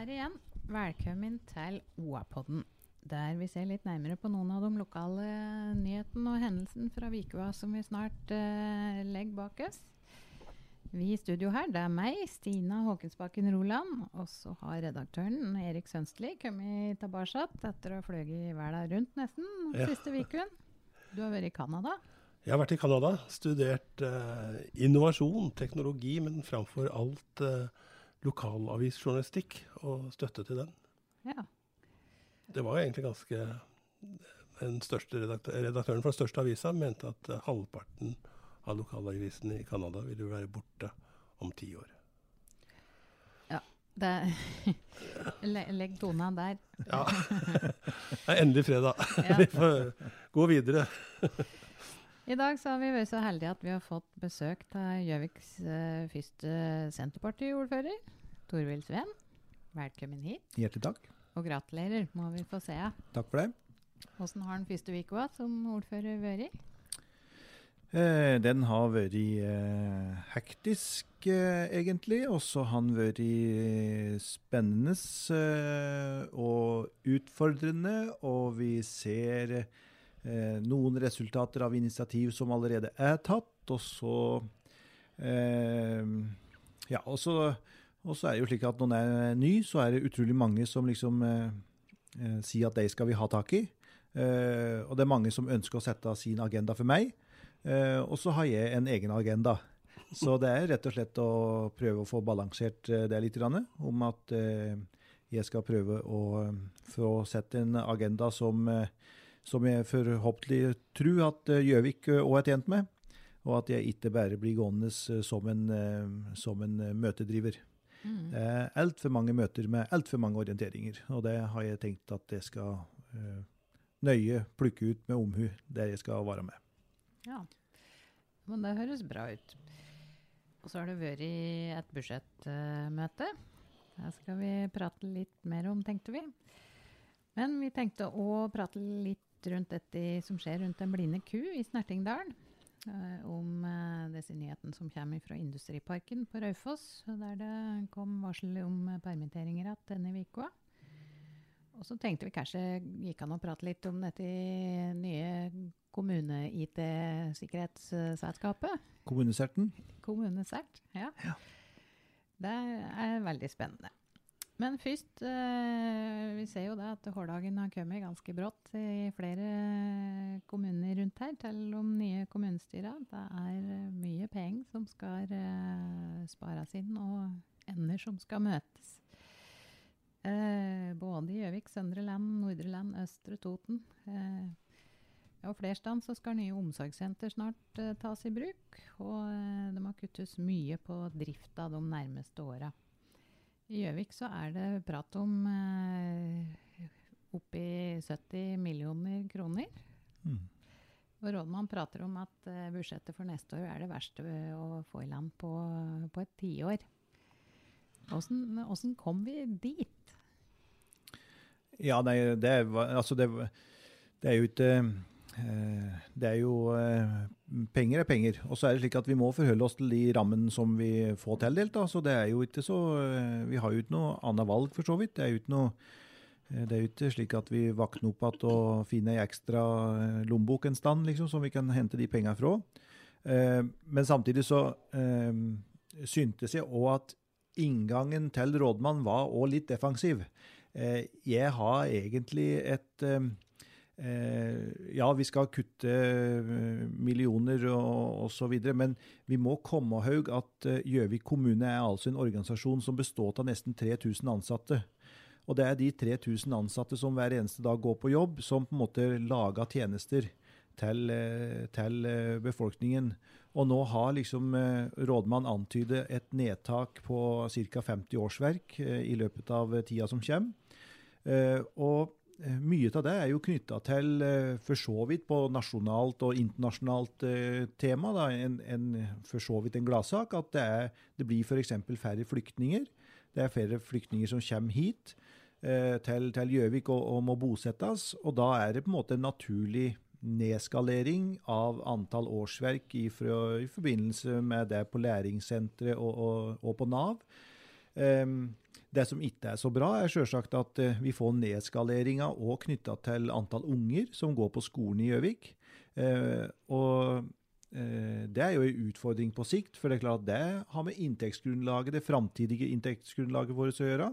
Her igjen. Velkommen til OA-podden. Der vi ser litt nærmere på noen av de lokale nyhetene og hendelsene fra Vikua som vi snart uh, legger bak oss. Vi i studio her, det er meg, Stina Håkensbakken Roland. Og så har redaktøren Erik Sønstli kommet tilbake etter å ha fløyet verden rundt nesten Ja. siste uken. Du har vært i Canada. Jeg har vært i Canada, studert uh, innovasjon, teknologi, men framfor alt eh, lokalavisjournalistikk og støtte til den. Ja. Det var egentlig ganske Den største redaktør, redaktøren for den største avisa mente at eh, halvparten av lokalavisen i Canada ville være borte om ti år. Det Le Legg tona der. Ja. Det er endelig fredag. Ja. Vi får gå videre. I dag så har vi vært så heldige at vi har fått besøk av Gjøviks uh, første Senterparti-ordfører, Torvild Sveen. Velkommen hit, Hjertelig takk. og gratulerer, må vi få se. Takk for det. Hvordan har den første uka som ordfører vært? Eh, den har vært eh, hektisk, eh, egentlig. Og så har den vært spennende eh, og utfordrende. Og vi ser eh, noen resultater av initiativ som allerede er tatt. Og så eh, Ja, og så, er det jo slik at når den er ny, så er det utrolig mange som liksom eh, eh, sier at de skal vi ha tak i. Eh, og det er mange som ønsker å sette sin agenda for meg. Eh, og så har jeg en egen agenda. Så det er rett og slett å prøve å få balansert eh, det litt. Om at eh, jeg skal prøve å eh, få sette en agenda som, eh, som jeg forhåpentlig tror at eh, Gjøvik òg er tjent med. Og at jeg ikke bare blir gående eh, som en, eh, som en møtedriver. møtedriver. Det er altfor mange møter med altfor mange orienteringer. Og det har jeg tenkt at jeg skal uh, nøye plukke ut med omhu der jeg skal være med. Ja, men det høres bra ut. Og så har det vært et budsjettmøte. Det skal vi prate litt mer om, tenkte vi. Men vi tenkte å prate litt rundt dette som skjer rundt Den blinde ku i Snertingdalen. Uh, om uh, disse nyhetene som kommer fra Industriparken på Raufoss, der det kom varsel om permitteringer igjen denne uka. Og så tenkte vi kanskje gikk an å prate litt om dette nye kommune-IT-sikkerhetsselskapet. Kommuneserten. Kommunesert, ja. Det er veldig spennende. Men først, eh, vi ser jo det at Hårdagen har kommet ganske brått i flere kommuner rundt her til de nye kommunestyrene. Det er eh, mye penger som skal eh, spares inn, og ender som skal møtes. Både i Gjøvik, Søndre Land, Nordre Land, Østre Toten. Ja, flere steder så skal nye omsorgssenter snart tas i bruk. Og det må kuttes mye på drifta de nærmeste åra. I Gjøvik så er det prat om eh, oppi 70 millioner kroner. Mm. Og rådmann prater om at eh, budsjettet for neste år er det verste å få i land på, på et tiår. Åssen åssen kom vi dit? Ja, nei, det altså det, det er jo ikke eh, Det er jo eh, Penger er penger. Og så er det slik at vi må forholde oss til de rammene som vi får tildelt. Så det er jo ikke så eh, Vi har jo ikke noe annet valg, for så vidt. Det er jo ikke noe eh, det er jo ikke slik at vi våkner opp igjen og finner ei ekstra eh, lommebok en stand, liksom, som vi kan hente de pengene fra. Men samtidig så syntes jeg òg at inngangen til rådmann var òg litt defensiv. Jeg har egentlig et Ja, vi skal kutte eh, millioner og osv., men vi må komme høy at eh, Gjøvik kommune er altså en organisasjon som består av nesten 3000 ansatte. Og det er de 3000 ansatte som hver eneste dag går på jobb, som på en måte lager tjenester til, til befolkningen. Og nå har liksom rådmann antydet et nedtak på ca. 50 årsverk i løpet av tida som kommer. Og mye av det er jo knytta til for så vidt på nasjonalt og internasjonalt tema. Da, en, en, for så vidt en gladsak at det, er, det blir f.eks. færre flyktninger. Det er færre flyktninger som kommer hit eh, til Gjøvik og, og, må bosettes. Og da er det på en måte en naturlig nedskalering av antall årsverk i, i forbindelse med det på læringssenteret og, og, og, på Nav. Um, det som ikke er så bra, er selvsagt at uh, vi får nedskaleringa òg knytta til antall unger som går på skolen i Gjøvik. Uh, og uh, det er jo en utfordring på sikt, for det er klart at det har med inntektsgrunnlaget, det framtidige inntektsgrunnlaget vårt å gjøre.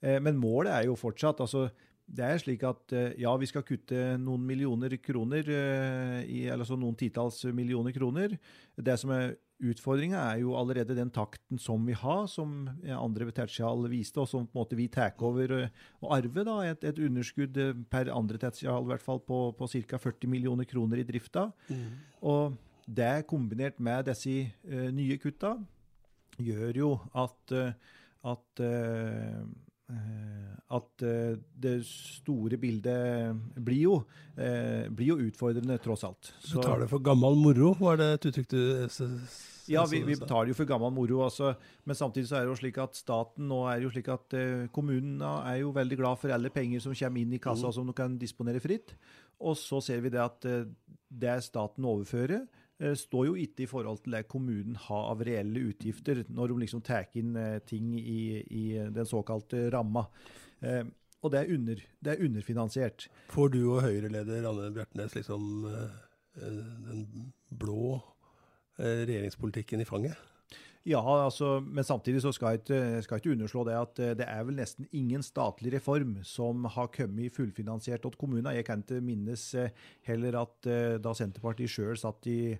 Eh, men målet er jo fortsatt altså, det er slik at eh, ja, vi skal kutte noen millioner kroner, eh, eller så noen titalls millioner kroner. Det som er utfordringa, er jo allerede den takten som vi har, som andre tertial viste, og som på en måte vi tar over og arver. da, Et, et underskudd per andre tertial i hvert fall på, på ca. 40 millioner kroner i drifta. Mm. Og det kombinert med disse uh, nye kutta gjør jo at, uh, at uh, Eh, at eh, det store bildet blir jo, eh, blir jo utfordrende, tross alt. Så, tar det for gammel moro, var det et uttrykk du ja, vi, vi det jo for gammel moro. Altså. Men samtidig så er det jo slik at staten nå er jo slik at eh, kommunene er jo veldig glad for alle penger som kommer inn i kassa mm. som de kan disponere fritt. Og så ser vi det at eh, det staten overfører, Eh, står jo ikke i forhold til det kommunen har av reelle utgifter, når de liksom tar inn eh, ting i, i den såkalte ramma. Eh, og det er, under, det er, underfinansiert. Får du og Høyre-leder Anne Bjertnæs liksom den blå regjeringspolitikken i fanget? Ja, altså, men samtidig så skal jeg, ikke, skal ikke underslå det at det er vel nesten ingen statlig reform som har kommet fullfinansiert til kommunene. Jeg kan ikke minnes heller at da Senterpartiet sjøl satt i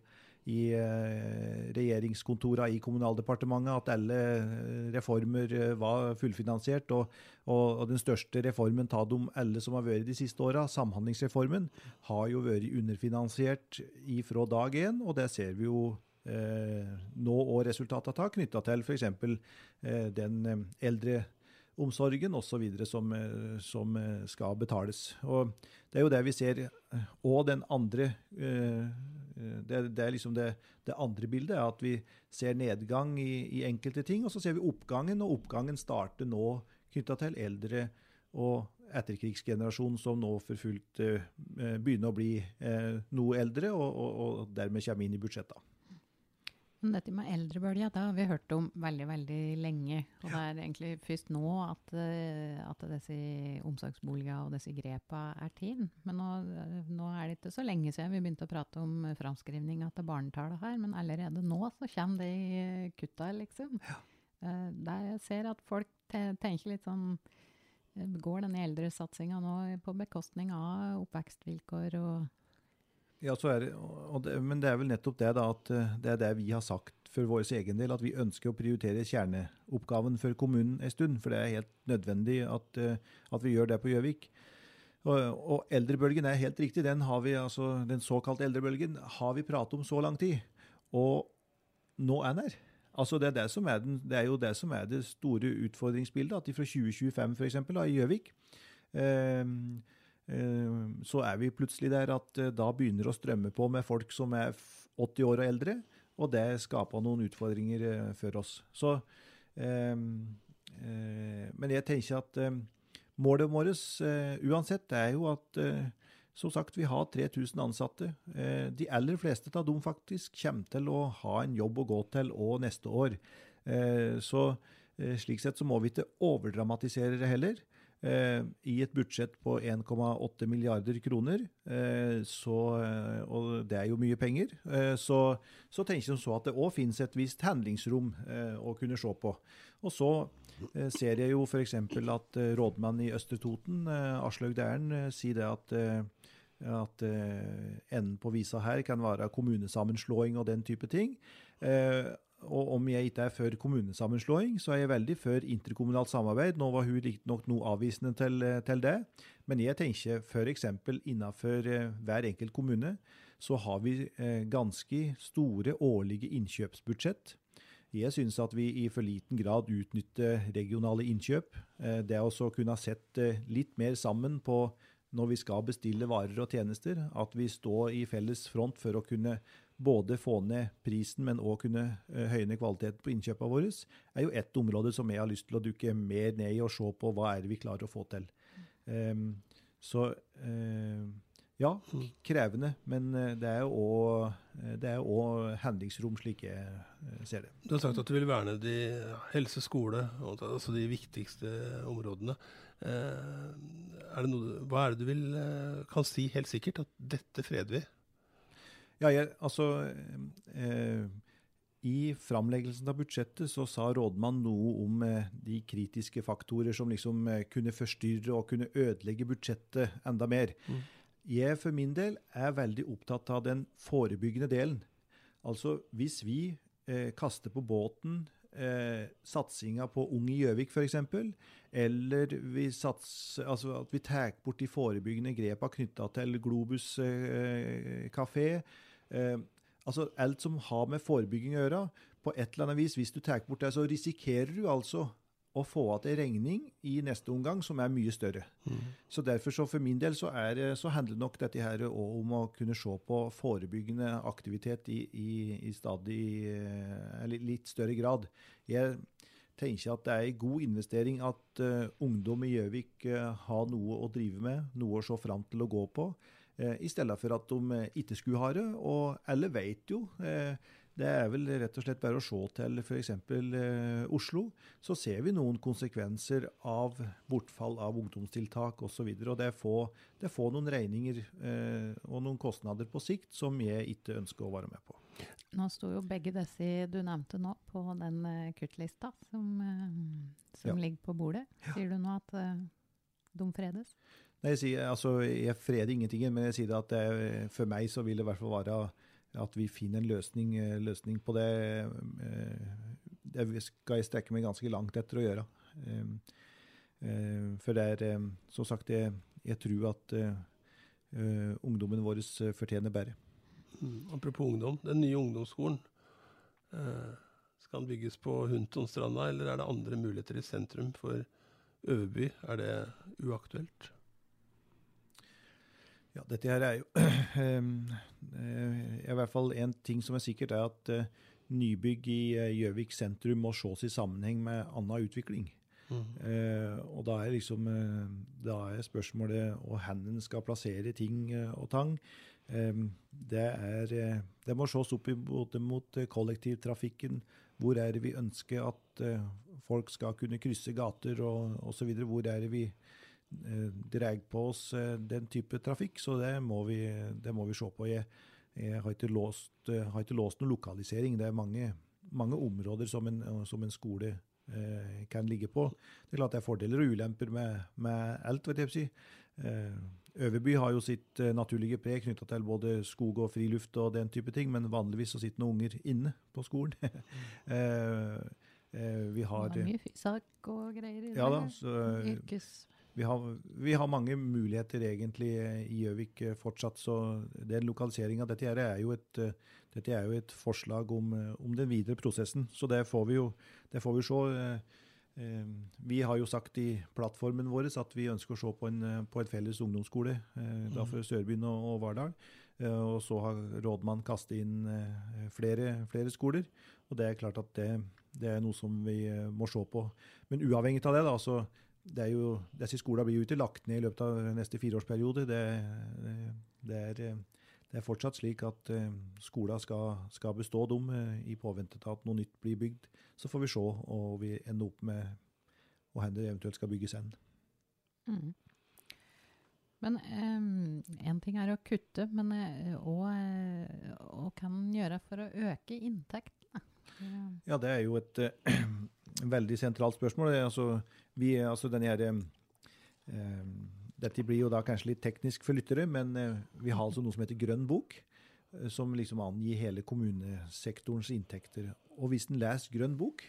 i eh, regjeringskontorene i Kommunaldepartementet at alle eh, reformer eh, var fullfinansiert. Og, og, og den største reformen av dem alle som har vært de siste åra, Samhandlingsreformen, har jo vært underfinansiert ifra dag én, og det ser vi jo eh, nå og resultatet av, knytta til f.eks. Eh, den eldre omsorgen osv. Som, som skal betales. Og Det er jo det vi ser. Og den andre Eh, det, det, er liksom det, det, andre bildet, er at vi ser nedgang i, i, enkelte ting, og så ser vi oppgangen, og oppgangen starter nå knytta til eldre og etterkrigsgenerasjonen som nå for fullt eh, begynner å bli eh, noe eldre, og, og, og dermed kommer inn i budsjettene. Dette med eldrebølga det har vi hørt om veldig veldig lenge. Og det er egentlig først nå at, eh, at disse omsorgsboligene og disse grepene er tid. Men nå, nå, er det ikke så lenge siden vi begynte å prate om framskrivninga til barnetallet her. Men allerede nå så kommer de kutta, liksom. Ja. Eh, der jeg ser at folk tenker litt sånn eh, Går denne eldresatsinga nå på bekostning av oppvekstvilkår og ja, det, det, Men det er vel nettopp det da, at eh, det er det vi har sagt for vår egen del, at vi ønsker å prioritere kjerneoppgaven for kommunen en stund. For det er helt nødvendig at, eh, at vi gjør det på Gjøvik. Og, og, eldrebølgen er helt riktig. Den, har vi, altså, den såkalte eldrebølgen har vi pratet om så lang tid. Og nå er den her. Altså det, er det, som er den, det er jo det som er det store utfordringsbildet. At fra 2025 f.eks. i Gjøvik Eh, så er vi plutselig der at eh, da begynner å strømme på med folk som er 80 år og eldre, og det skaper noen utfordringer eh, for oss. Så, men jeg tenker at målet vårt uansett er jo at som sagt, vi har 3000 ansatte. De aller fleste av dem faktisk kommer til å ha en jobb å gå til òg neste år. Så slik sett så må vi ikke overdramatisere det heller. Eh, I et budsjett på 1,8 milliarder kroner, eh, så, eh, og det er jo mye penger, så, så tenker jeg så at det òg finnes et visst handlingsrom å kunne se på. Og så ser jeg jo f.eks. at rådmannen i Østre Toten, Aslaug Dæren, sier det at at enden på visa her kan være kommunesammenslåing og den type ting. Og om jeg ikke er for kommunesammenslåing, så er jeg veldig for interkommunalt samarbeid. Nå var hun riktignok noe avvisende til, til, det, men jeg tenker f.eks. innenfor eh, hver enkelt kommune så har vi eh, ganske store årlige innkjøpsbudsjett. Jeg syns at vi i for liten grad utnytter regionale innkjøp. Eh, det å kunne sette litt mer sammen på når vi skal bestille varer og tjenester, at vi står i felles front for å kunne både få ned prisen, men òg kunne høyne kvaliteten på innkjøpene våre, er jo ett område som jeg har lyst til å dukke mer ned i og se på hva er det vi klarer å få til. Um, så um, ja, krevende, men eh, det er jo òg eh, handlingsrom, slik jeg eh, ser det. Du har sagt at du vil verne de helse, skole, altså de viktigste områdene. Er noe, hva er det du vil, kan si helt sikkert at dette freder vi? Ja, jeg, altså eh, I framleggelsen av budsjettet så sa rådmann noe om eh, de kritiske faktorer som liksom eh, kunne forstyrre og kunne ødelegge budsjettet enda mer. Mm. Jeg for min del er veldig opptatt av den forebyggende delen. Altså hvis vi eh, kaster på båten eh, satsinga på Ung i Gjøvik f.eks., eller vi satser, altså at vi tar bort de forebyggende grepa knytta til Globus eh, kafé eh, altså Alt som har med forebygging å gjøre, på et eller annet vis, hvis du tar bort det, så risikerer du altså å få igjen en regning i neste omgang som er mye større. Mm. Så derfor så for min del så, er, så handler nok dette her om å kunne se på forebyggende aktivitet i, i, i stadig eh, eller litt større grad. Jeg tenker at det er en god investering at uh, ungdom i Gjøvik uh, har noe å drive med, noe å se fram til å gå på, i stedet for at de ikke skulle ha det. Og alle vet jo uh, det er vel rett og slett bare å se til f.eks. Eh, Oslo. Så ser vi noen konsekvenser av bortfall av ungdomstiltak osv. Og, så og det får, det får noen regninger eh, og noen kostnader på sikt som jeg ikke ønsker å være med på. Nå sto jo begge disse du nevnte nå på den kuttlista som, som ja. ligger på bordet. Sier du nå at de fredes? Nei, jeg, sier, altså, jeg freder ingenting, men jeg sier at det, for meg så vil det i hvert fall være at vi finner en løsning, eh, løsning, på det. Eh, det skal jeg strekke meg ganske langt etter å gjøre. Eh, for det er som sagt jeg, jeg tror at ungdommen vår fortjener bedre. Mm, apropos ungdom. Den nye ungdomsskolen. Skal den bygges på Huntonstranda, eller er det andre muligheter i sentrum for Øverby? Er det uaktuelt? Ja, dette her er jo I hvert fall en ting som er sikkert, er at uh, nybygg i uh, Gjøvik sentrum må ses i sammenheng med annen utvikling. Mm. Og da er liksom da er spørsmålet hvor en skal plassere ting og tang. det, er, det må ses opp både mot kollektivtrafikken. Hvor er det vi ønsker at folk skal kunne krysse gater og osv. Hvor er det vi Eh, drar på oss eh, den type trafikk, så det må vi, det må vi se på. Jeg, jeg har, ikke låst, eh, har ikke låst noen lokalisering. Det er mange, mange områder som en, som en skole eh, kan ligge på. Det er klart det er fordeler og ulemper med, med alt, vet jeg si. Eh, Øverby har jo sitt eh, naturlige preg knytta til både skog og friluft og den type ting, men vanligvis så sitter noen unger inne på skolen. vi har Mange fysak og greier i ja, det. Da, så, Yrkes vi har, vi har, mange muligheter egentlig i Gjøvik eh, fortsatt. Så den lokaliseringa Dette er jo et, eh, dette er jo et forslag om, eh, om, den videre prosessen. Så det får vi jo det får vi se. Vi har jo sagt i plattformen vår at vi ønsker å se på en, på en felles ungdomsskole. Da for Sørbyen og, og Vardal. Og så har rådmannen kastet inn flere, flere, skoler. Og det er klart at det, det, er noe som vi må se på. Men uavhengig av det, da, så det er jo, disse skolene blir jo ikke lagt ned i løpet av neste fireårsperiode. Det, det, er, det er, fortsatt slik at uh, skolene skal, skal, bestå, dem, uh, i påvente av at noe nytt blir bygd. Så får vi se og vi ender opp med hvor det eventuelt skal bygges hen. Mm. Men um, en ting er å kutte, men hva uh, kan en gjøre for å øke inntektene? Ja, det er jo et veldig sentralt spørsmål. Altså, vi, altså denne her, eh, dette blir jo da kanskje litt teknisk for lyttere, men eh, vi har altså noe som heter Grønn bok, eh, som liksom angir hele kommunesektorens inntekter. Og hvis en leser Grønn bok,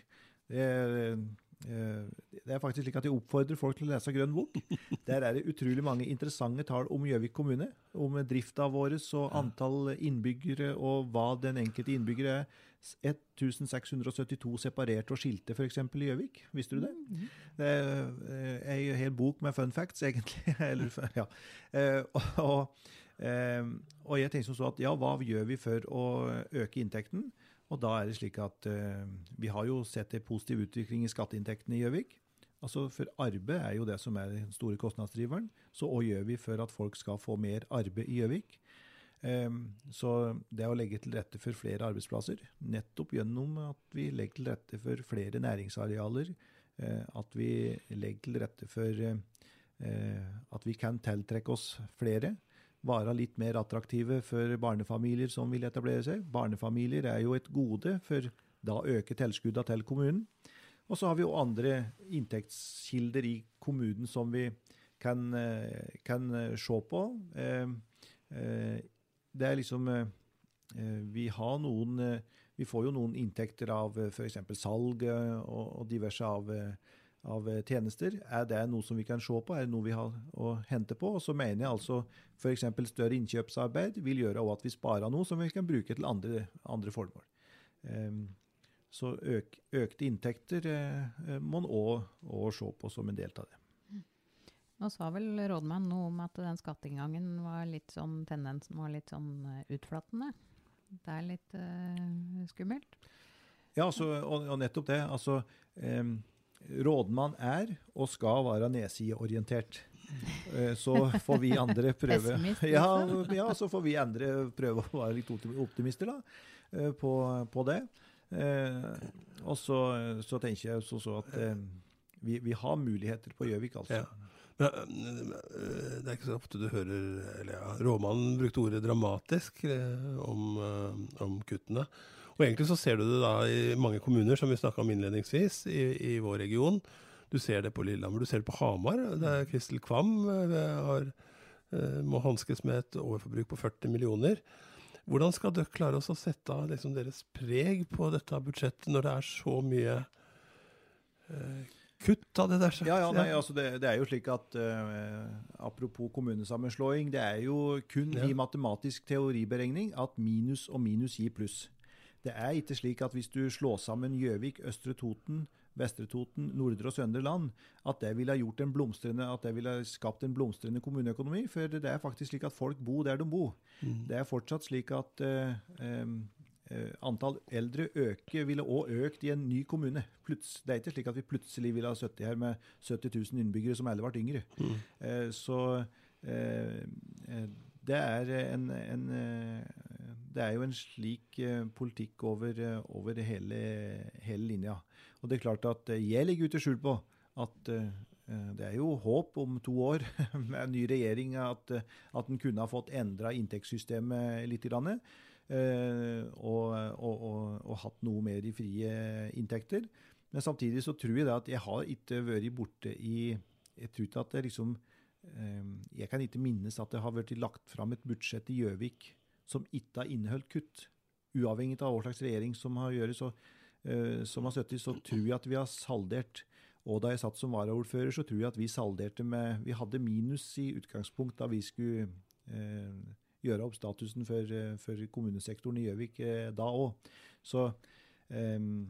det, eh, det er faktisk slik at jeg oppfordrer folk til å lese Grønn bok. Der er det utrolig mange interessante tall om Gjøvik kommune. Om drifta vår og antall innbyggere og hva den enkelte innbygger er. 1672 separerte og skilte f.eks. i Gjøvik. Visste du det? Det er ei hel bok med fun facts, egentlig. Eller, ja. og, og, jeg tenker som så at ja, hva gjør vi for å øke inntekten? Og da er det slik at uh, vi har jo sett en positiv utvikling i skatteinntektene i Gjøvik. Altså For arbeid er jo det som er den store kostnadsdriveren. Så hva gjør vi for at folk skal få mer arbeid i Gjøvik? Um, så det å legge til rette for flere arbeidsplasser, nettopp gjennom at vi legger til rette for flere næringsarealer, uh, at vi legger til rette for uh, at vi kan tiltrekke oss flere, være litt mer attraktive for barnefamilier som vil etablere seg. Barnefamilier er jo et gode, for da øker tilskuddene til kommunen. Og så har vi jo andre inntektskilder i kommunen som vi kan, eh, kan eh, se på. Eh, det er liksom Vi har noen Vi får jo noen inntekter av f.eks. salg og diverse av av eh, tjenester. Er det noe som vi kan se på, er det noe vi har å hente på? Og så mener jeg altså f.eks. større innkjøpsarbeid vil gjøre at vi sparer noe som vi kan bruke til andre, andre formål. Um, så øk, økte inntekter eh, må en òg se på som en del av det. Nå sa vel rådmannen noe om at den skatteinngangen var litt sånn, tendensen var litt sånn utflattende. utflatende. Det er litt uh, skummelt? Ja, altså, og, og, nettopp det. Altså, um, rådmann er og skal være nedsideorientert. Eh, så får vi andre prøve ja, ja, så får vi andre prøve å være litt optimister da, eh, på, på det. Eh, og så, så, tenker jeg så, så at vi, vi, har muligheter på Gjøvik, altså. Ja. Men, det er ikke så ofte du hører eller ja, Rådmannen brukte ordet 'dramatisk' om, om kuttene. Og egentlig så ser du det da i mange kommuner, som vi snakka om innledningsvis, i, i, vår region. Du ser det på Lillehammer, du ser det på Hamar. Der Kristel Kvam eh, har, eh, må hanskes med et overforbruk på 40 millioner. Hvordan skal dere klare å sette liksom deres preg på dette budsjettet, når det er så mye eh, kutt av det der? Ja, ja, nei, altså det, det, er jo slik at eh, Apropos kommunesammenslåing, det er jo kun ja. i matematisk teoriberegning at minus og minus gir pluss. Det er ikke slik at hvis du slår sammen Gjøvik, Østre Toten, Vestre Toten, Nordre og Søndre Land, at det ville gjort en blomstrende, at det ville skapt en blomstrende kommuneøkonomi. For det er faktisk slik at folk bor der de bor. Mm. Det er fortsatt slik at uh, um, uh, antall eldre øker, ville òg økt i en ny kommune. Pluts, det er ikke slik at vi plutselig ville ha sittet her med 70 000 innbyggere som alle ble yngre. Mm. Uh, så det er en, en det er jo en slik uh, politikk over, uh, over hele, hele, linja. Og det er klart at uh, jeg ligger ute skjul på at det er jo håp om to år med ny regjering at, at en kunne ha fått endra inntektssystemet litt. Grann, og, og, og, og, hatt noe mer i frie inntekter. Men samtidig så tror jeg at jeg har ikke vært borte i Jeg tror ikke at det liksom Jeg kan ikke minnes at det har vært lagt fram et budsjett i Gjøvik som ikke har inneholdt kutt. Uavhengig av hva slags regjering som har gjort så, uh, som har støttet, så tror jeg at vi har saldert. Og da jeg satt som varaordfører, så tror jeg at vi salderte med Vi hadde minus i utgangspunkt da vi skulle uh, gjøre opp statusen for, uh, for kommunesektoren i Gjøvik da òg. Så um,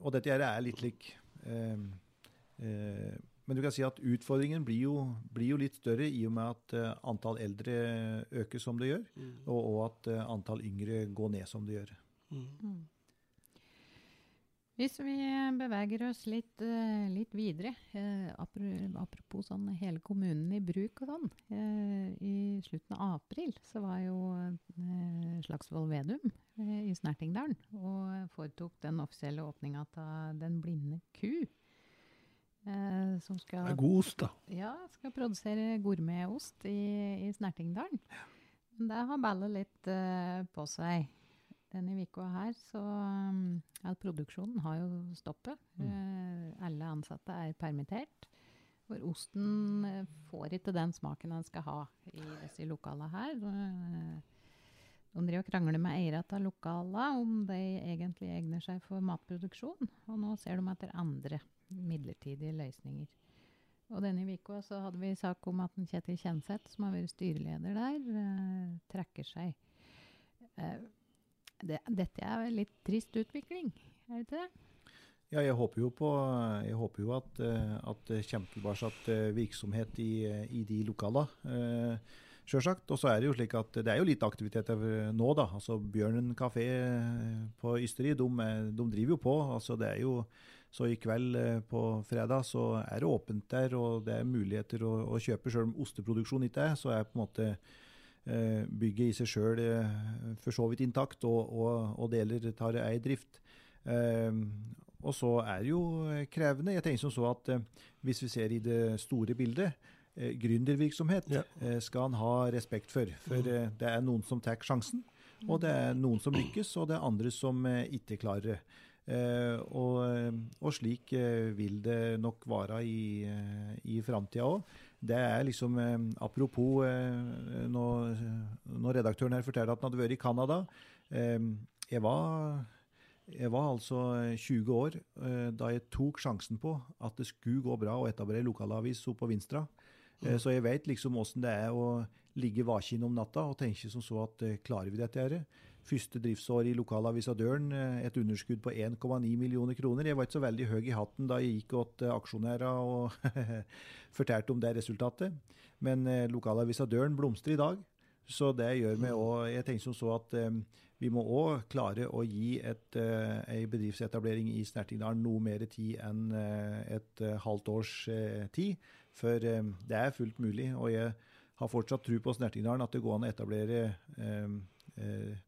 Og dette er litt lik um, men du kan si at utfordringen blir jo, blir jo, litt større i og med at uh, antall eldre øker som det gjør, mm. og, og, at uh, antall yngre går ned som det gjør. Mm. mm. Hvis vi beveger oss litt, litt videre, apropos sånn hele kommunen i bruk og sånn. I slutten av april så var jo Slagsvold Vedum i Snertingdalen og foretok den offisielle åpninga av Den blinde ku. Eh, som skal, god ost, da. Ja, skal produsere gourmetost i, i Snertingdalen. Men det har ballet litt eh, på seg. Denne uka her så um, ja, Produksjonen har jo stoppet. Mm. Eh, alle ansatte er permittert. For osten eh, får ikke den smaken den skal ha i disse lokalene her. de driver og krangler med eierne av lokalene om de egentlig egner seg for matproduksjon. Og nå ser de etter andre midlertidige løsninger. Og denne uka så hadde vi sak om at Kjetil Kjenseth, som har vært styreleder der, eh, trekker seg. Eh, det, dette er en litt trist utvikling, er det ikke det? Ja, jeg håper jo, på, jeg håper jo at, eh, at det kommer tilbake eh, virksomhet i, i de lokalene. Eh, Sjølsagt. Og så er det jo slik at det er jo litt aktivitet nå, da. Altså Bjørnen kafé på Ysteri, de, de, driver jo på. Altså det er jo Så i kveld på fredag så er det åpent der, og det er muligheter å, å kjøpe. Sjøl om osteproduksjon ikke er, så er på en måte bygget i seg sjøl for så vidt intakt, og, og, og deler tar ei drift. Og så er det jo eh, krevende. Jeg tenker som så at eh, hvis vi ser i det store bildet, eh, gründervirksomhet ja. eh, skal han ha respekt for. For mm. eh, det er noen som tar sjansen, og det er noen som lykkes, og det er andre som eh, ikke klarer det. Og, og, slik vil det nok være i, i framtida òg. Det er liksom Apropos når, når redaktøren her forteller at han hadde vært i Canada. Jeg var jeg var altså 20 eh, år da jeg tok sjansen på at det skulle gå bra å etablere lokalavis oppe på Vinstra. Mm. Så jeg vet liksom åssen det er å ligge vaken om natta og tenke som så at klarer vi dette? her? Første driftsår i lokalavisa Døren, et underskudd på 1,9 millioner kroner. Jeg var ikke så veldig høy i hatten da jeg gikk til aksjonærer og fortalte om det resultatet. Men lokalavisa Døren blomstrer i dag. Så det gjør vi òg Jeg tenker som så at vi må òg klare å gi et, uh, ei bedriftsetablering i Snertingdalen noe mer tid enn uh, et uh, halvt års tid. For det er fullt mulig. Og jeg har fortsatt tro på Snertingdalen, at det går an å etablere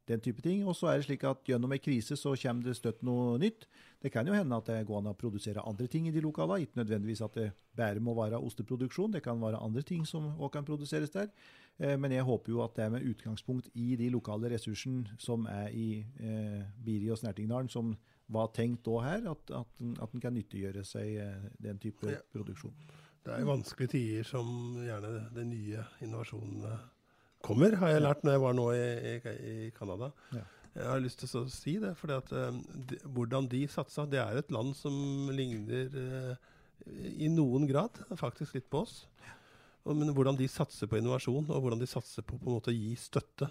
den type ting. Og så er det slik at gjennom ei krise så kommer det støtt noe nytt. Det kan jo hende at det går an å produsere andre ting i de lokalene. Ikke nødvendigvis at det bare må være osteproduksjon. Det kan være andre ting som òg kan produseres der. Eh, men jeg håper jo at det er med utgangspunkt i de lokale ressursene som er i eh, Biri og Snertingdalen, som var tenkt òg her, at, at, at en kan nyttiggjøre seg eh, den type produksjon. Det er vanskelige tider som gjerne de nye innovasjonene kommer, har jeg lært når jeg var nå i, i Canada. Ja. Jeg har lyst til å si det, for de, hvordan de satsa Det er et land som ligner eh, i noen grad faktisk litt på oss. Men hvordan de satser på innovasjon, og hvordan de satser på, på en måte å gi støtte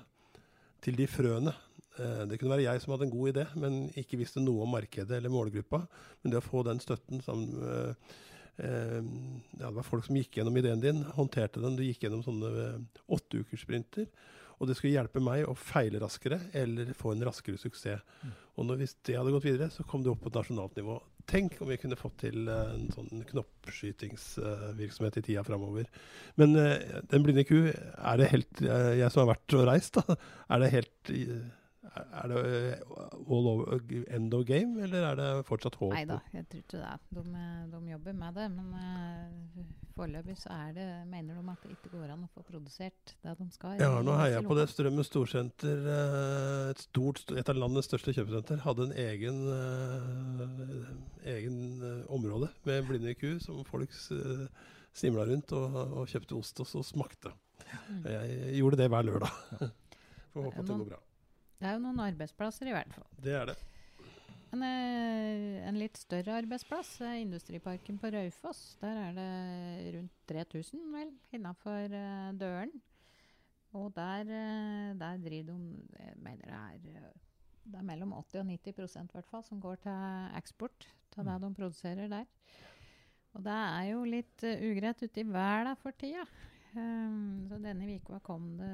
til de frøene. Eh, det kunne være jeg som hadde en god idé, men ikke visste noe om markedet eller målgruppa. Men det å få den støtten som eh, eh, ja, Det var folk som gikk gjennom ideen din, håndterte den. Du gikk gjennom sånne eh, åtteukerssprinter. Og det skulle hjelpe meg å feile raskere eller få en raskere suksess. Mm. Og når, hvis det hadde gått videre, så kom det opp på et nasjonalt nivå. Tenk om vi kunne fått til uh, en sånn knoppskytingsvirksomhet i tida framover. Men Den blinde ku, er det helt Jeg som har vært og reist, da. Er det helt er det eh, all over, end of game, eller er det fortsatt håp? Nei da, jeg tror ikke det. De, de jobber med det. Men uh, foreløpig så er det, mener de at det ikke går an å få produsert det de skal. Ja, nå heier jeg på det. Strømmen Storsenter, uh, et, stort, et av landets største kjøpesenter, hadde en egen, uh, egen område med blinde ku som folk simla rundt og, og, kjøpte ost og så smakte. Mm. Jeg gjorde det hver lørdag. Får håpe at det går bra. Det er jo noen arbeidsplasser, i hvert fall. Det er det. En, eh, en litt større arbeidsplass er Industriparken på Raufoss. Der er det rundt 3000 vel, innafor uh, døren. Og der, uh, der, driver de Jeg mener det er, det er mellom 80 og 90 prosent hvert fall, som går til eksport av det mm. de produserer der. Og det er jo litt ugreit ute i verden for tida. Um, så denne uka kom det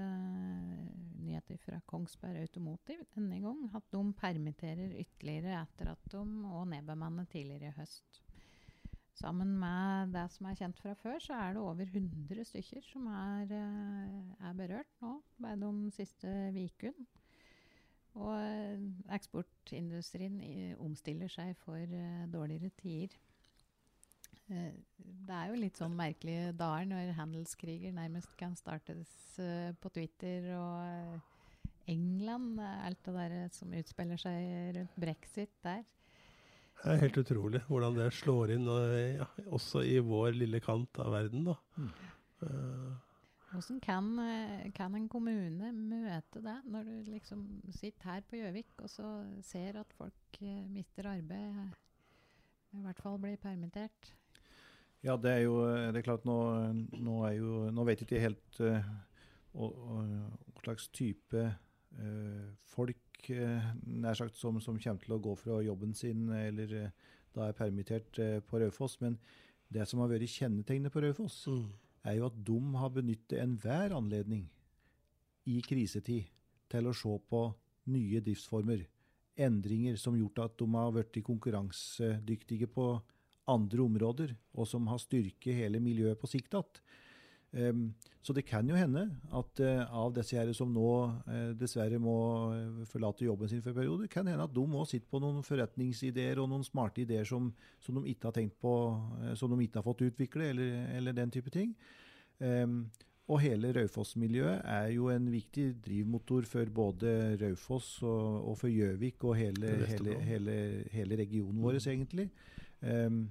nyheter fra Kongsberg Automotive denne gang. At de permitterer ytterligere etter at de og nedbemannet tidligere i høst. Sammen med det som er kjent fra før, så er det over 100 stykker som er, eh, er berørt nå, bare de siste ukene. Og eh, eksportindustrien omstiller seg for dårligere tider. Eh, det er jo litt sånn merkelige dager når handelskriger nærmest kan startes uh, på Twitter og uh, England, alt det der som utspiller seg rundt brexit der. Det er helt utrolig hvordan det slår inn, og, ja, også i vår lille kant av verden. da. Mm. Uh. Hvordan kan, eh, kan en kommune møte det, når du liksom sitter her på Gjøvik og så ser at folk eh, mister arbeid, i hvert fall blir permittert? Ja, det er jo det er klart Nå, nå, er jo, nå vet jeg ikke helt uh, hva slags type uh, folk uh, nær sagt som, som, kommer til å gå fra jobben sin eller da er permittert på Raufoss. Men det som har vært kjennetegnet på Raufoss, mm er jo at de har benyttet enhver anledning i krisetid til å se på nye driftsformer. Endringer som gjort at de har blitt konkurransedyktige på andre områder, og som har styrket hele miljøet på sikt igjen. Um, så det kan jo hende at uh, av disse her som nå uh, dessverre må uh, forlate jobben sin for en periode, kan hende at de må sitte på noen forretningsideer og noen smarte ideer som, som de ikke har tenkt på, som de ikke har fått utvikle, eller, eller den type ting. Um, og hele Raufoss-miljøet er jo en viktig drivmotor for både Raufoss og, og for Gjøvik og hele, hele, hele, hele, regionen vår, mm. egentlig. Um,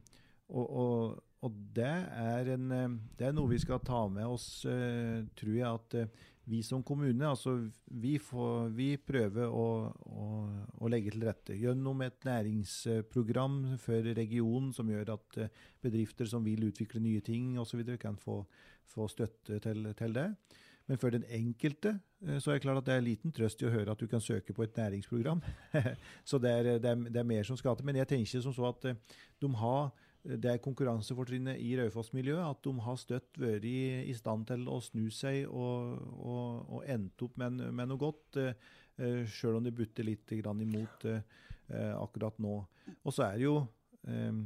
og, og og det er, en, eh, det er, noe vi skal ta med oss, uh, tror jeg. At uh, vi som kommune, altså vi, får, vi prøver å, å, å, legge til rette gjennom et næringsprogram for regionen som gjør at bedrifter som vil utvikle nye ting osv., kan få, få støtte til, til, det. Men for den enkelte så er det klart at det er liten trøst i å høre at du kan søke på et næringsprogram. så det er, det, er, det er, mer som skal til. Men jeg tenker som så at de har det er konkurransefortrinnet i Raufoss-miljøet at de har støtt vært i, stand til å snu seg og, og, og endt opp med, med noe godt, eh, eh sjøl om det butter litt imot uh, eh, akkurat nå. Og så er det jo eh,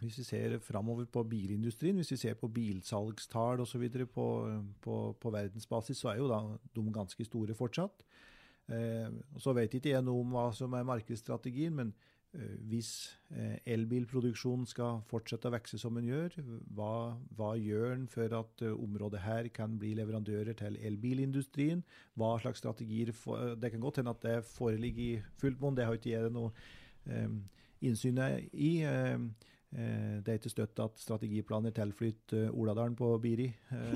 hvis vi ser framover på bilindustrien, hvis vi ser på bilsalgstall osv. På, på, på verdensbasis, så er jo da de ganske store fortsatt. Eh, så vet ikke jeg noe om hva som er markedsstrategien, men Eh, hvis eh, elbilproduksjonen skal fortsette å vokse som den gjør, hva, hva gjør den for at eh, området her kan bli leverandører til elbilindustrien? Hva slags strategier for, Det kan godt hende at det foreligger i fullt monn, det har ikke jeg noe um, innsyn i. Um, det er ikke støtt at strategiplaner tilflytter Oladalen på Biri.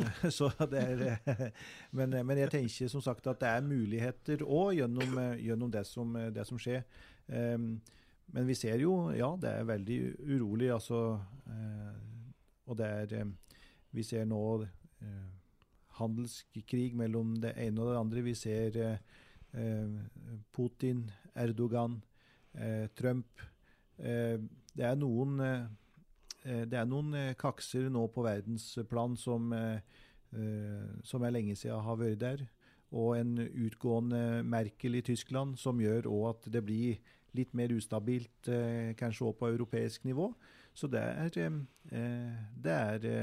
det er, men, men, jeg tenker som sagt at det er muligheter òg gjennom, gjennom det, som, det, som, skjer. Men vi ser jo, ja, det er veldig urolig. altså, eh, Og det er eh, Vi ser nå eh, handelskrig mellom det ene og det andre. Vi ser eh, eh, Putin, Erdogan, eh, Trump. Det er noen det er noen kakser nå på verdensplan som, som er lenge siden har vært der. Og en utgående Merkel i Tyskland som gjør òg at det blir litt mer ustabilt eh, kanskje også på europeisk nivå. Så det er, eh, det er det,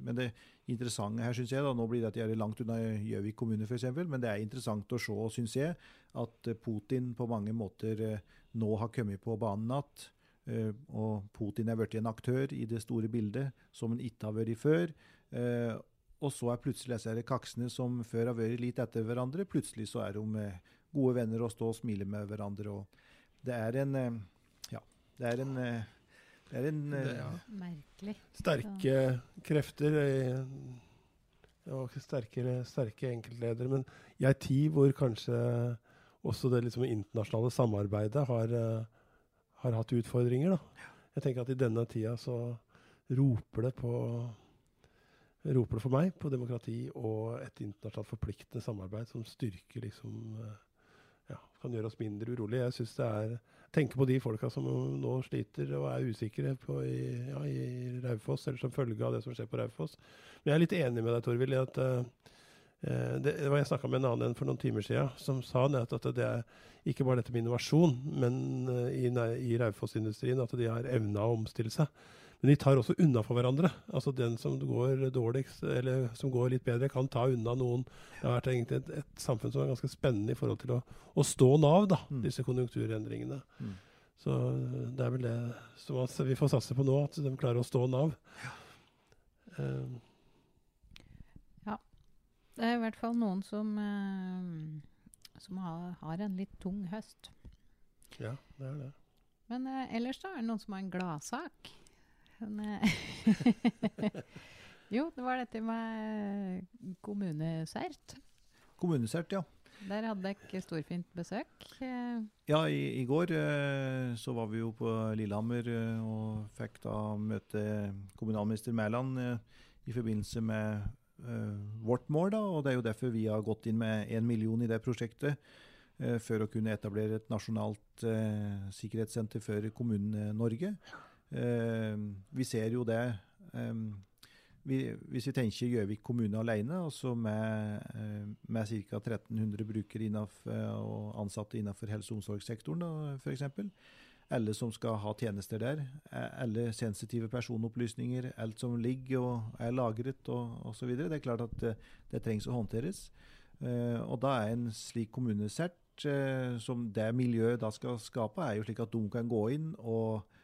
Men det interessante her, syns jeg, da, nå blir det at jeg er langt unna Gjøvik kommune f.eks., men det er interessant å se, syns jeg, at Putin på mange måter nå har kommet på banen igjen. Uh, og Putin er blitt en aktør i det store bildet som han ikke har vært før. Og så er plutselig disse kaksene som før har vært litt etter hverandre, plutselig så er de gode venner og stå og smile med hverandre. Og det er en eh, Ja, det er en eh, det er en det, eh, ja. Merkelig. Sterke krefter. Og sterkere, sterke enkeltledere. Men i ei tid hvor kanskje også det liksom internasjonale samarbeidet har, har hatt utfordringer. Da. Jeg tenker at i denne tida så roper det på roper det for meg på demokrati og et internasjonalt forpliktende samarbeid som styrker liksom ja, kan gjøre oss mindre urolige. Jeg synes det er tenker på de folka som nå sliter og er usikre på, i, ja, i Raufoss, eller som følge av det som skjer på Raufoss. Men jeg er litt enig med deg, Torvild, i at uh, det, det var Jeg snakka med en annen enn for noen timer siden som sa at, at det er ikke bare dette med innovasjon men uh, i, i Raufoss-industrien, at de har evna å omstille seg. Men de tar også unna for hverandre. Altså Den som går dårligst, eller som går litt bedre, kan ta unna noen. Det har vært egentlig et, et samfunn som er ganske spennende i forhold til å, å stå Nav, da, mm. disse konjunkturendringene. Mm. Så det er vel det som vi får satse på nå, at de klarer å stå Nav. Ja. Um. ja. Det er i hvert fall noen som, uh, som har, har, en litt tung høst. Ja, det er det. Men uh, ellers da er det noen som har en gladsak. Eh, Jo, det var dette med kommunesert. Kommunesert, ja. Der hadde dere storfint besøk. Eh, Ja, i, i går eh, så var vi jo på Lillehammer eh, og fikk da møte kommunalminister Mæland eh, i forbindelse med vårt mål. da, og Det er jo derfor vi har gått inn med én million i det prosjektet. for å kunne etablere et nasjonalt sikkerhetssenter for Kommune-Norge. Eh, vi ser jo det eh, vi, Hvis vi tenker Gjøvik kommune alene, altså med, eh, med ca. 1300 brukere innenfor, og ansatte innenfor helse- og omsorgssektoren f.eks. Alle som skal ha tjenester der. eh, Alle sensitive personopplysninger. Alt som ligger og er lagret og osv. Det er klart at det, det trengs å håndteres. Eh, og da er en slik kommunesert, eh, som det miljøet da skal skape, er jo slik at de kan gå inn og eh,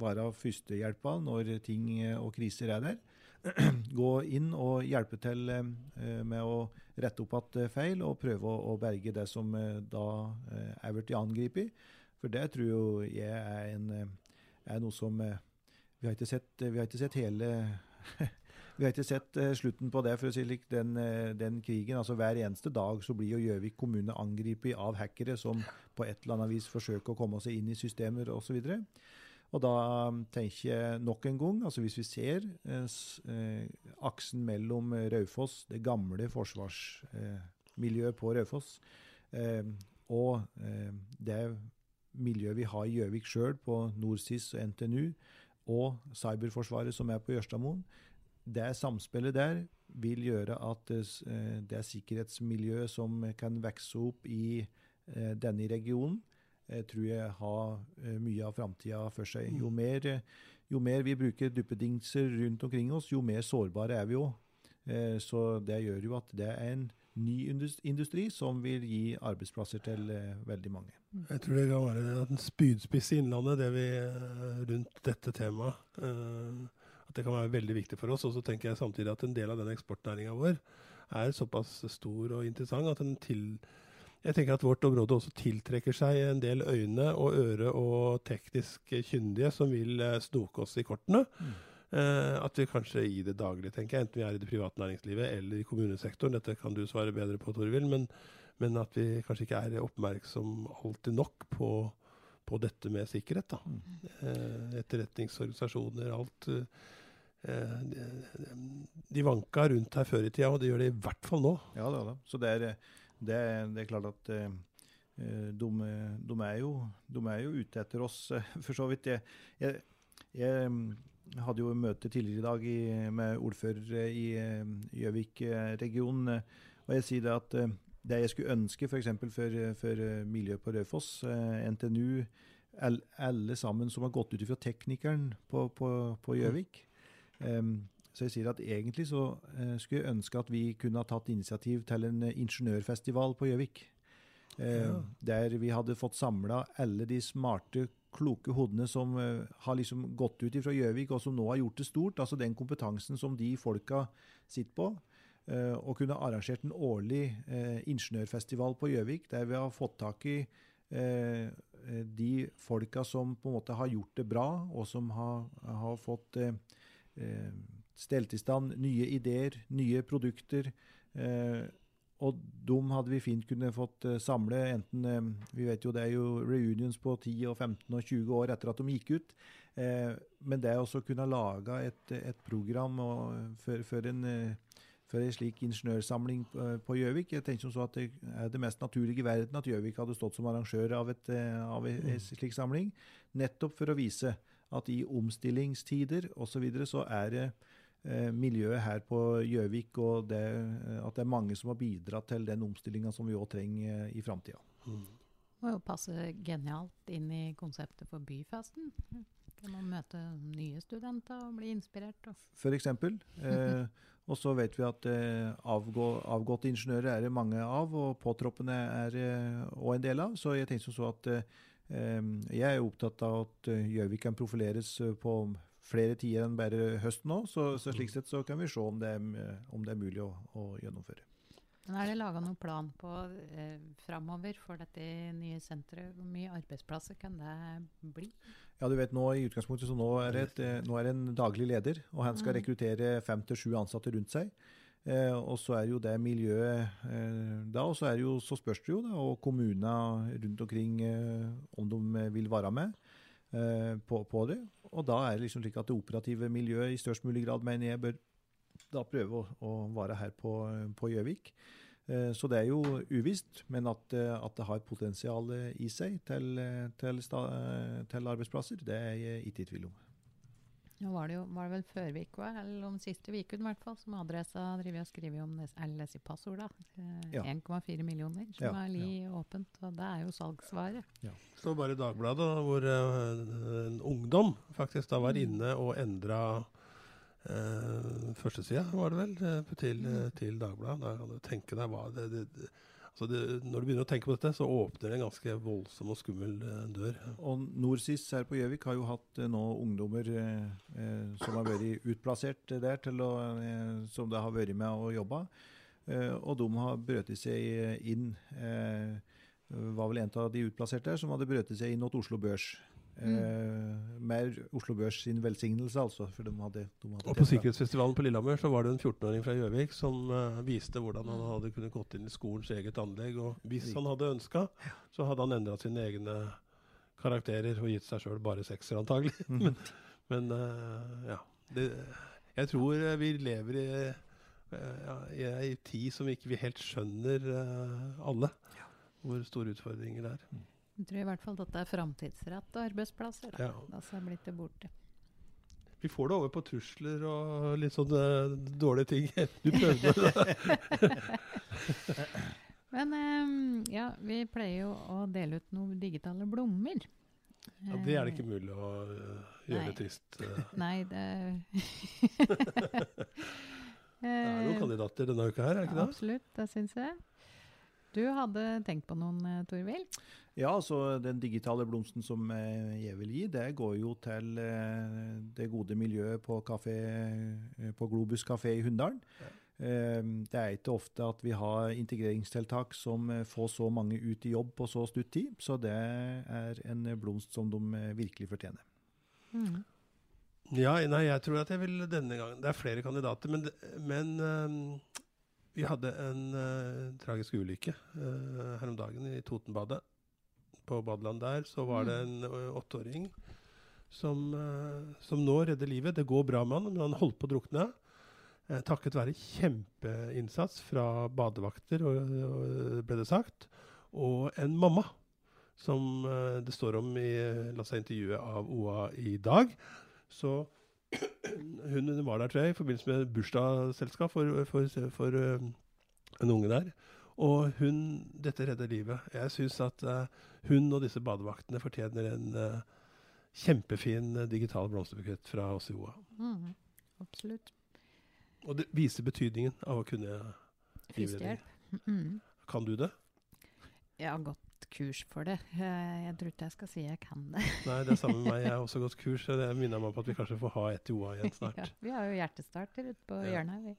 være førstehjelpa når ting eh, og kriser er der. Gå inn og hjelpe til eh, med å rette opp igjen feil og prøve å, berge det som eh, da eh, er blitt angrepet. For det tror jeg er, en, eh, er noe som eh, Vi har sett, vi har ikke sett hele Vi har ikke sett eh, slutten på det, for å si slik, den, eh, den krigen. altså Hver eneste dag så blir jo Gjøvik kommune angrepet av hackere som på et eller annet vis forsøker å komme seg inn i systemer osv. Og da um, tenker jeg nok en gang, altså hvis vi ser eh, eh, aksen mellom eh, Raufoss, det gamle forsvarsmiljøet på Raufoss, eh, og eh, det miljøet vi har i Gjøvik sjøl, på NorSIS og NTNU, og Cyberforsvaret som er på Jørstadmoen, det samspillet der vil gjøre at eh, eh, det sikkerhetsmiljøet som kan vokse opp i eh, denne regionen, tror jeg har mye av framtida for seg. Jo mer, eh, jo mer vi bruker duppedingser rundt omkring oss, jo mer sårbare er vi òg. Så det gjør jo at det er en ny industri som vil gi arbeidsplasser til veldig mange. Jeg tror det kan være en spydspiss i Innlandet, det vi rundt dette temaet. At det kan være veldig viktig for oss. Og så tenker jeg samtidig at en del av den eksportnæringa vår er såpass stor og interessant at den til jeg tenker at vårt område også tiltrekker seg en del øyne og øre og teknisk kyndige som vil eh, snoke oss i kortene. Eh, at vi kanskje i det daglige, tenker jeg, enten vi er i det private næringslivet eller i kommunesektoren, dette kan du svare bedre på, Torvild, men, men at vi kanskje ikke er oppmerksom alltid nok på, på dette med sikkerhet. da. Eh, etterretningsorganisasjoner, alt. Eh, de, de vanka rundt her før i tida, og det gjør de i hvert fall nå. Ja, det er det. Så det er, det er, det er klart at eh, eh, de, de, er jo, de er jo ute etter oss, eh, for så vidt. Jeg, jeg, jeg hadde jo møte tidligere i dag i, med ordførere i eh, Gjøvik-regionen, eh, og jeg sier det at eh, det jeg skulle ønske f.eks. For, for, for eh, miljøet på Raufoss, eh, NTNU, alle sammen som har gått ut ifra teknikeren på, Gjøvik, så jeg sier at egentlig så eh, skulle jeg ønske at vi kunne ha tatt initiativ til en eh, ingeniørfestival på Gjøvik. Eh, Ja. Der vi hadde fått samla alle de smarte, kloke hodene som eh, har liksom gått ut fra Gjøvik, og som nå har gjort det stort. Altså den kompetansen som de folka sitter på. og kunne arrangert en årlig ingeniørfestival på Gjøvik, der vi har fått tak i de folka som på en måte har gjort det bra, og som har, har fått stelt i stand nye ideer, nye produkter. Eh, og dem hadde vi fint kunne fått eh, samle, enten eh, Vi vet jo det er jo reunions på 10 og 15 og 20 år etter at de gikk ut. Eh, men det også kunne lage et, et program og, for, for en eh, for en slik ingeniørsamling eh, på Gjøvik. Jeg tenker som så at Det er det mest naturlige i verden at Gjøvik hadde stått som arrangør av, et, eh, av en en slik samling. Nettopp for å vise at i omstillingstider osv. Så, videre, så er det eh, miljøet her på Gjøvik og det, eh, at det er mange som har bidratt til den omstillinga som vi òg trenger eh, i framtida. Må jo passe genialt inn i konseptet for byfesten. Kan man møte nye studenter og bli inspirert? Og For eksempel. Eh, og så vet vi at eh, avgå, avgåtte ingeniører er det mange av, og påtroppene er det òg en del av. Så jeg tenkte som så at eh, jeg er opptatt av at eh, Gjøvik kan profileres eh, på flere tider enn bare høsten nå. Så, så slik sett så kan vi se om det er, om det er mulig å, å gjennomføre. Men er det laga noen plan på eh, framover for dette nye senteret? Hvor mye arbeidsplasser kan det bli? Ja, du vet nå i utgangspunktet så nå er det, et, eh, nå er det en daglig leder, og han skal Mm. rekruttere fem til sju ansatte rundt seg. Eh, og så er jo det miljøet eh, da, og så jo, så spørs det jo da, og kommunene rundt omkring eh, om de vil være med eh, på, på det. Og da er det liksom slik at det operative miljøet i størst mulig grad, mener jeg, bør da prøve å, å være her på på Gjøvik. Eh, Så det er jo uvisst, men at, eh, at det har potensial eh, i seg til, eh, til, eh, til arbeidsplasser, det er jeg ikke i tvil om. Nå var det jo var det vel før uka, eller om siste uke i hvert fall, som Adressa driver og skriver om LS eller passord, da. Eh, Ja. 1,4 millioner som Ja, er li åpent, og det er jo salgsvare. Ja. Så bare i Dagbladet hvor uh, en ungdom faktisk da var inne og endra uh, førstesida, var det vel, eh, til, mm. til Dagbladet. Da tenke deg hva det, det, det altså det, Når du begynner å tenke på dette, så åpner det en ganske voldsom og skummel eh, dør. Og Norsis her på Gjøvik har jo hatt eh, nå ungdommer eh, eh, som har vært utplassert der, å, eh, som det har vært med og jobba. Eh, og de har brøt seg inn. Eh, var vel en av de utplasserte der som hadde brøt seg inn mot Oslo Børs. Eh, Med Oslo Børs sin velsignelse, altså. For de hadde, de hadde Og på. Sikkerhetsfestivalen på Lillehammer så var det en 14-åring fra Gjøvik som uh, viste hvordan han hadde kunnet gått inn i skolens eget anlegg. Og hvis han hadde ønska, så hadde han endra sine egne karakterer og gitt seg sjøl bare sekser, antagelig. men men uh, ja. Det, jeg tror vi lever i, ja, i ei tid som ikke vi helt skjønner uh, alle. Hvor store utfordringer det er. Jeg tror i hvert fall dette er framtidsretta arbeidsplasser. Da. Ja. Da så er blitt det borte. Vi får det over på trusler og litt sånne dårlige ting. Du prøvde det. Men um, ja, vi pleier jo å dele ut noen digitale blommer. Ja, det er det ikke mulig å øh, gjøre Nei. trist. Nei, det Det er noen kandidater denne uka her, er det ikke det? Absolutt, det syns jeg. Du hadde tenkt på noen, eh, Torvild? Ja, altså den digitale blomsten som eh, jeg vil gi, det går jo til eh, det gode miljøet på, kafé, på Globus kafé i Hunndalen. Ja. Det er ikke ofte at vi har integreringstiltak som får så mange ut i jobb på så stutt tid, så det er en blomst som de virkelig fortjener. Mm. Ja, nei, jeg tror at jeg vil denne gangen Det er flere kandidater, men, men vi hadde en uh, tragisk ulykke uh, her om dagen i Totenbadet. På badeland der så var det en øh, åtteåring som, øh, som nå redder livet. Det går bra med han, men han holdt på å drukne. Eh, takket være kjempeinnsats fra badevakter, og, og, ble det sagt, og en mamma. Som eh, det står om i la seg intervjuet av OA i dag. Så hun var der, tror jeg, i forbindelse med bursdagsselskap for, for, for uh, en unge der. Og hun Dette redder livet. Jeg syns at uh, hun og disse badevaktene fortjener en uh, kjempefin digital blomsterbukett fra oss i OA. Mm. Absolutt. Og det viser betydningen av å kunne livredning. Mm. Kan du det? Ja, gått kurs for det. Jeg tror ikke jeg skal si jeg kan det. Nei, det er samme med meg. Jeg har også gått kurs. så Det minner meg på at vi kanskje får ha et OA igjen Ja, vi har jo hjertestarter ute på Ja. hjørnet. Vi.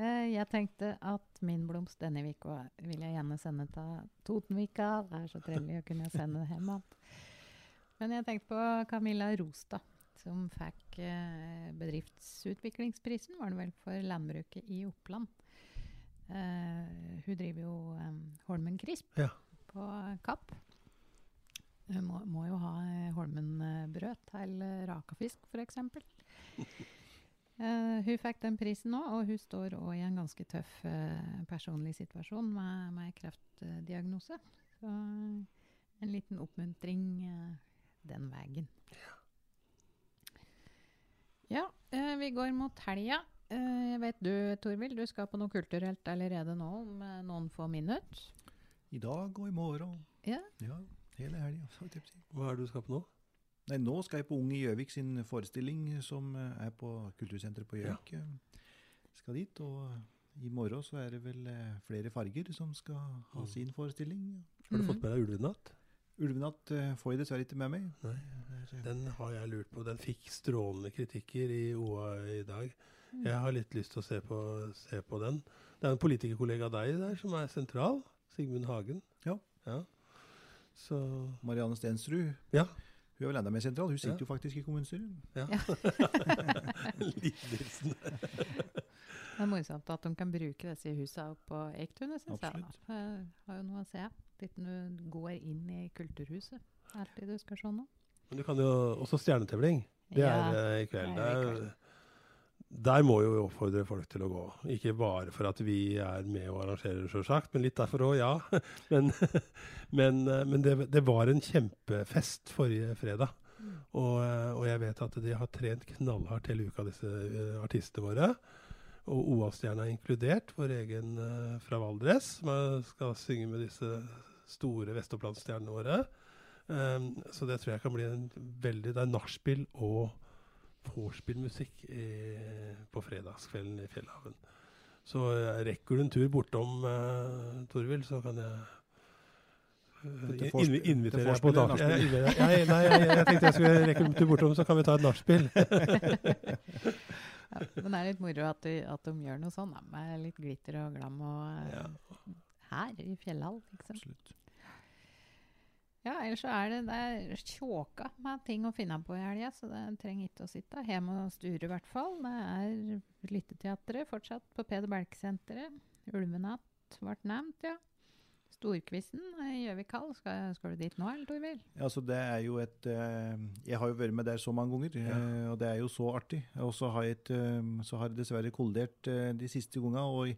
Eh, Jeg tenkte at min blomst denne uka vil jeg gjerne sende til Totenvika. Det er så trivelig å kunne sende det hjem igjen. Men jeg tenkte på Camilla Rostad, som fikk eh, bedriftsutviklingsprisen, var det vel, for landbruket i Oppland. Uh, hun driver jo um, Holmen Krisp Ja. På Kapp. Må, må jo ha Holmenbrød Holmen-brød til eh, rakafisk, f.eks. Uh, hun fikk den prisen nå, og hun står òg i en ganske tøff uh, personlig situasjon med, med kreftdiagnose. Så en liten oppmuntring eh, den veien. Ja, eh, vi går mot helga. Eh, jeg vet du, Torvild, du skal på noe kulturelt allerede nå om eh, noen få minutter. I dag og i morgen. Ja. Ja, hele helga. Hva er det du skal på nå? Nei, nå skal jeg på Unge Gjøvik sin forestilling som eh, er på Kultursenteret på Gjøvik. Ja. Skal dit, og i morgen så er det vel eh, flere farger som skal ha Mm. sin forestilling. Har du fått med deg Ulvenatt? Ulvenatt eh, får jeg dessverre ikke med meg. Nei. Eh, Den har jeg lurt på. Den fikk strålende kritikker i OA i dag. Jeg har litt lyst til å se på, se på den. Det er en politikerkollega av deg der som er sentral. Sigmund Hagen. Ja. ja. Så Marianne Stensrud. Ja. Hun er vel enda mer sentral. Hun sitter Ja. jo faktisk i kommunestyret. Ja. Lidelsen. Det er morsomt at de kan bruke disse husene på Eiktunet, syns jeg. da. Det har jo noe å se. Litt når du går inn i kulturhuset. Alltid du skal se noe. Men du kan jo også stjernetevling. Det Ja, er eh, i kveld. det er i Der- må jo oppfordre folk til å gå. Ikke bare for at vi er med og arrangerer, selvsagt, men litt derfor òg, ja. Men, men, eh, men det, det var en kjempefest forrige fredag. Og, eh, og jeg vet at de har trent knallhardt hele uka, disse eh, artistene våre. Og OA-stjerna inkludert, vår egen fra Valdres, som skal synge med disse store Vestopplandsstjernene våre. Um, så det tror jeg kan bli en veldig Det er nachspiel og vorspielmusikk på fredagskvelden i Fjellhaven. Så eh, rekker du en tur bortom uh, Torvild, så kan jeg eh, Til in- vorspiel- invitere deg på nachspiel? jeg, jeg, nei, jeg, jeg tenkte jeg skulle rekke en tur bortom, så kan vi ta et nachspiel. Ja, men det er litt moro at, du, at de gjør noe sånn, med litt glitter og glam og eh, Ja. her i Fjellhall, liksom. Absolutt. Ja, ellers så er det, det er tjåka med ting å finne på i helga, så det trenger ikke å sitte hjemme og sture, i hvert fall. Det er Lytteteatret fortsatt på Peder Belke-senteret. Ulvenatt ble nevnt, ja. Storquizen i Gjøvik hall. Skal, skal du dit nå, eller Torvild? Ja, altså det er jo et eh, Jeg har jo vært med der så mange ganger, ja. og det er jo så artig. Og så har, jeg et, eh, så har jeg dessverre kollidert eh, de siste gangene. Og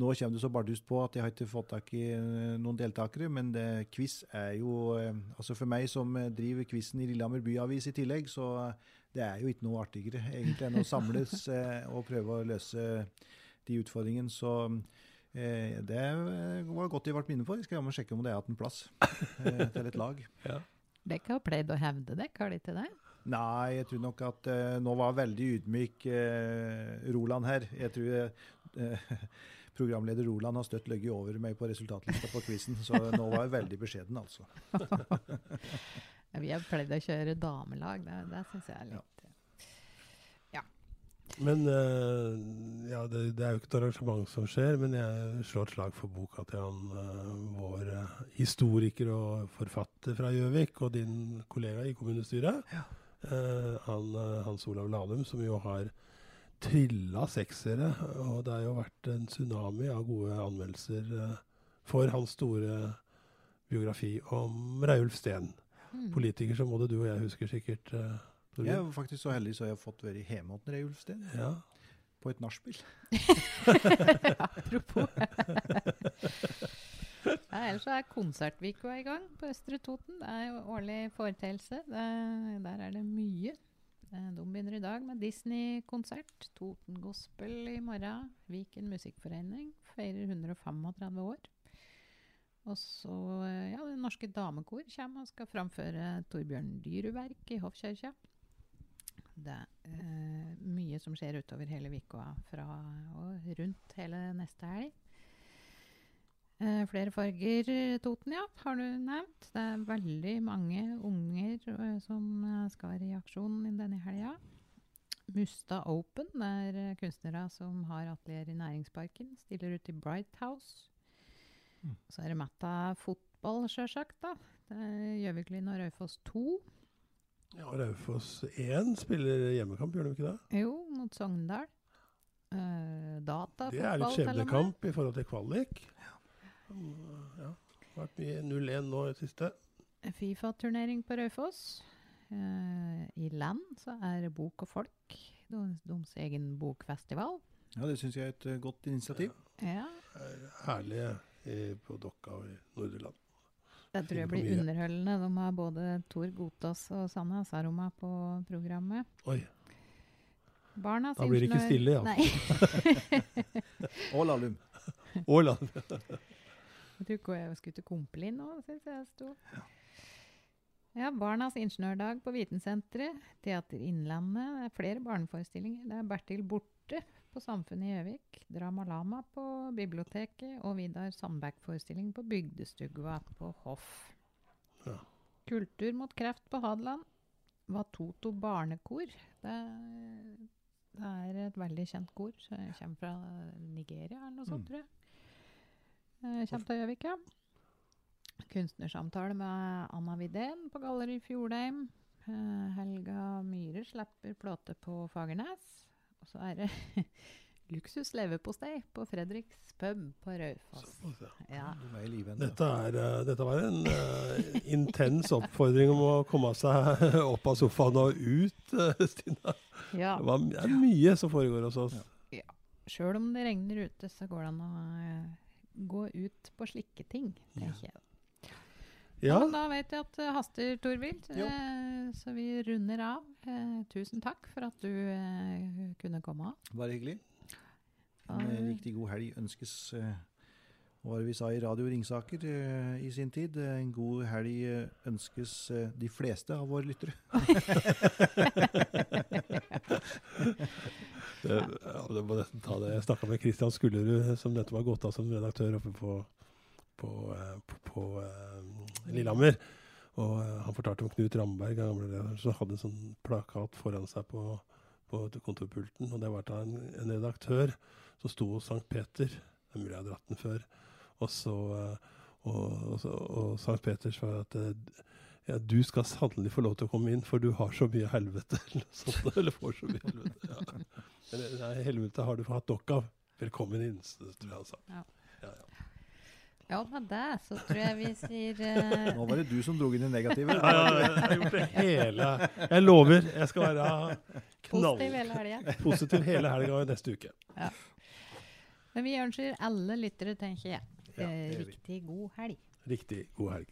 nå kommer det så bardust på at jeg har ikke fått tak i eh, noen deltakere. Men det, quiz er jo eh, Altså for meg som eh, driver quizen i Lillehammer byavis i tillegg, så det er jo ikke noe artigere egentlig enn å samles og prøve å løse de utfordringene. Så eh, det var godt de ble minnet på. Jeg skal jammen sjekke om det er igjen en plass eh, til et lag. Dere har pleid å hevde dere, har de ikke det? Nei, jeg tror nok at eh, nå var veldig ydmyk eh, Roland her. Jeg tror eh, programleder Roland har støtt løyet over meg på resultatlista på quizen, så nå var jeg veldig beskjeden, altså. Vi har pleid å kjøre damelag, det, det syns jeg er litt Ja. Men eh, ja, det, det er jo ikke et arrangement som skjer, men jeg slår et slag for boka til han eh, vår eh, historiker og forfatter fra Gjøvik, og din kollega i kommunestyret. Eh, han, eh, Hans Olav Ladum, som jo har trilla seksere. Og det har jo vært en tsunami av gode anmeldelser eh, for hans store biografi om Reiulf Steen. Mm. Politiker som både du og jeg husker sikkert. eh, Jeg er faktisk så heldig så jeg har fått være hjemme hos Reiulf Steen. Ja. på et nachspiel. Apropos. ja, ellers er Konsertvika i gang på Østre Toten. Det er jo årlig foreteelse. Der er det mye. Eh, De begynner i dag med Disney-konsert. Toten Gospel i morgen. Viken Musikkforening feirer 135 år. Og så eh, ja, Det Norske Damekor kommer og skal framføre Torbjørn Dyrud-verk i Hoffkirka. Det er eh, mye som skjer utover hele uka fra og rundt hele neste helg. Eh, flere farger eh, Toten, ja, har du nevnt. Det er veldig mange unger eh, som eh, skal være i aksjon denne helga. Musta Open, det er kunstnere som har atelier i Næringsparken. Stiller ut i Bright House. Så er det Matta fotball, sjølsagt. da. Det er Gjøviklyn og Raufoss 2. Ja, Raufoss 1 spiller hjemmekamp, gjør de ikke det? Jo, mot Sogndal. Uh, data, Det er litt med. skjebnekamp i forhold til kvalik. Mm, Ja, vært mye 0-1 nå i det siste. Fifa-turnering på Raufoss. Uh, I land så er Bok og folk, deres, egen bokfestival. Ja, Det syns jeg er et uh, godt initiativ. Ja, Er herlige i, på Dokka og i Nordre Land. Det tror jeg blir underholdende. De har både Tor Gotaas og Sanna Saroma på programmet. Oi. Barnas Da blir det ikke stille, ja. Nei. Og Lahlum. Og. Jeg tror ikke jeg skulle til Kompli nå, syns jeg sto. Ja, Barnas ingeniørdag på Vitensenteret. Teater Innlandet. Det er flere barneforestillinger. Det er Bertil Borte på Samfunnet i Gjøvik. Drama Lama på biblioteket. Og Vidar Sandberg-forestilling på Bygdestugva på Hoff. Ja. Kultur mot kreft på Hadeland. Vatoto barnekor. Det er Det er et veldig kjent kor. kommer fra Nigeria eller noe sånt, Mm. tror jeg. Eh, kommer til Gjøvik, ja. Kunstnersamtale med Anna Widén på Galleri Fjordheim. Eh, Helga Myhre slipper plate på Fagernes. Og så er det luksus leverpostei på Fredriks pub på Raufoss. Ja. Ja. Dette, er, eh, dette var en uh, intens oppfordring om å komme seg opp av sofaen og ut, Stina. ja. Det, var, det er mye som foregår hos oss. Sjøl om det regner ute, så går det an å gå ut på slike ting, tenker jeg. Ja, Ja, da vet jeg at det haster, Torvild. Eh, så vi runder av. Eh, tusen takk for at du eh, kunne komme. Bare hyggelig. En riktig god helg ønskes, eh, var det vi sa i Radio Ringsaker eh, i sin tid. Eh, En god helg eh, ønskes de fleste av våre lyttere. det, ja, det må nesten ta det. Jeg snakka med Christian Skullerud, som nettopp har gått av som redaktør oppe på, på, på, på eh, Lillehammer. Og han fortalte om Knut Ramberg, gamle leder, som hadde en sånn plakat foran seg på, på kontorpulten. Og det var da en, en redaktør som sto hos Sankt Peter. Det er mulig jeg har dratt den før. Og så eh, og, og, og Sankt Peter var at eh, ja, du skal sannelig få lov til å komme inn, for du har så mye helvete. Eller, sånt, eller får så mye helvete. Ja. Eller, nei, helvete har du hatt nok av. Velkommen inn, tror jeg han sa. Ja. Ja, ja. Ja, med det så tror jeg vi sier uh... Nå var det du som dro inn det negative. Ja, ja, jeg har gjort det hele Jeg lover, jeg skal være positiv knall hele helga. positiv hele helga neste uke. Men vi ønsker alle lyttere, tenker jeg, Ja, eh, riktig god helg. Riktig god helg.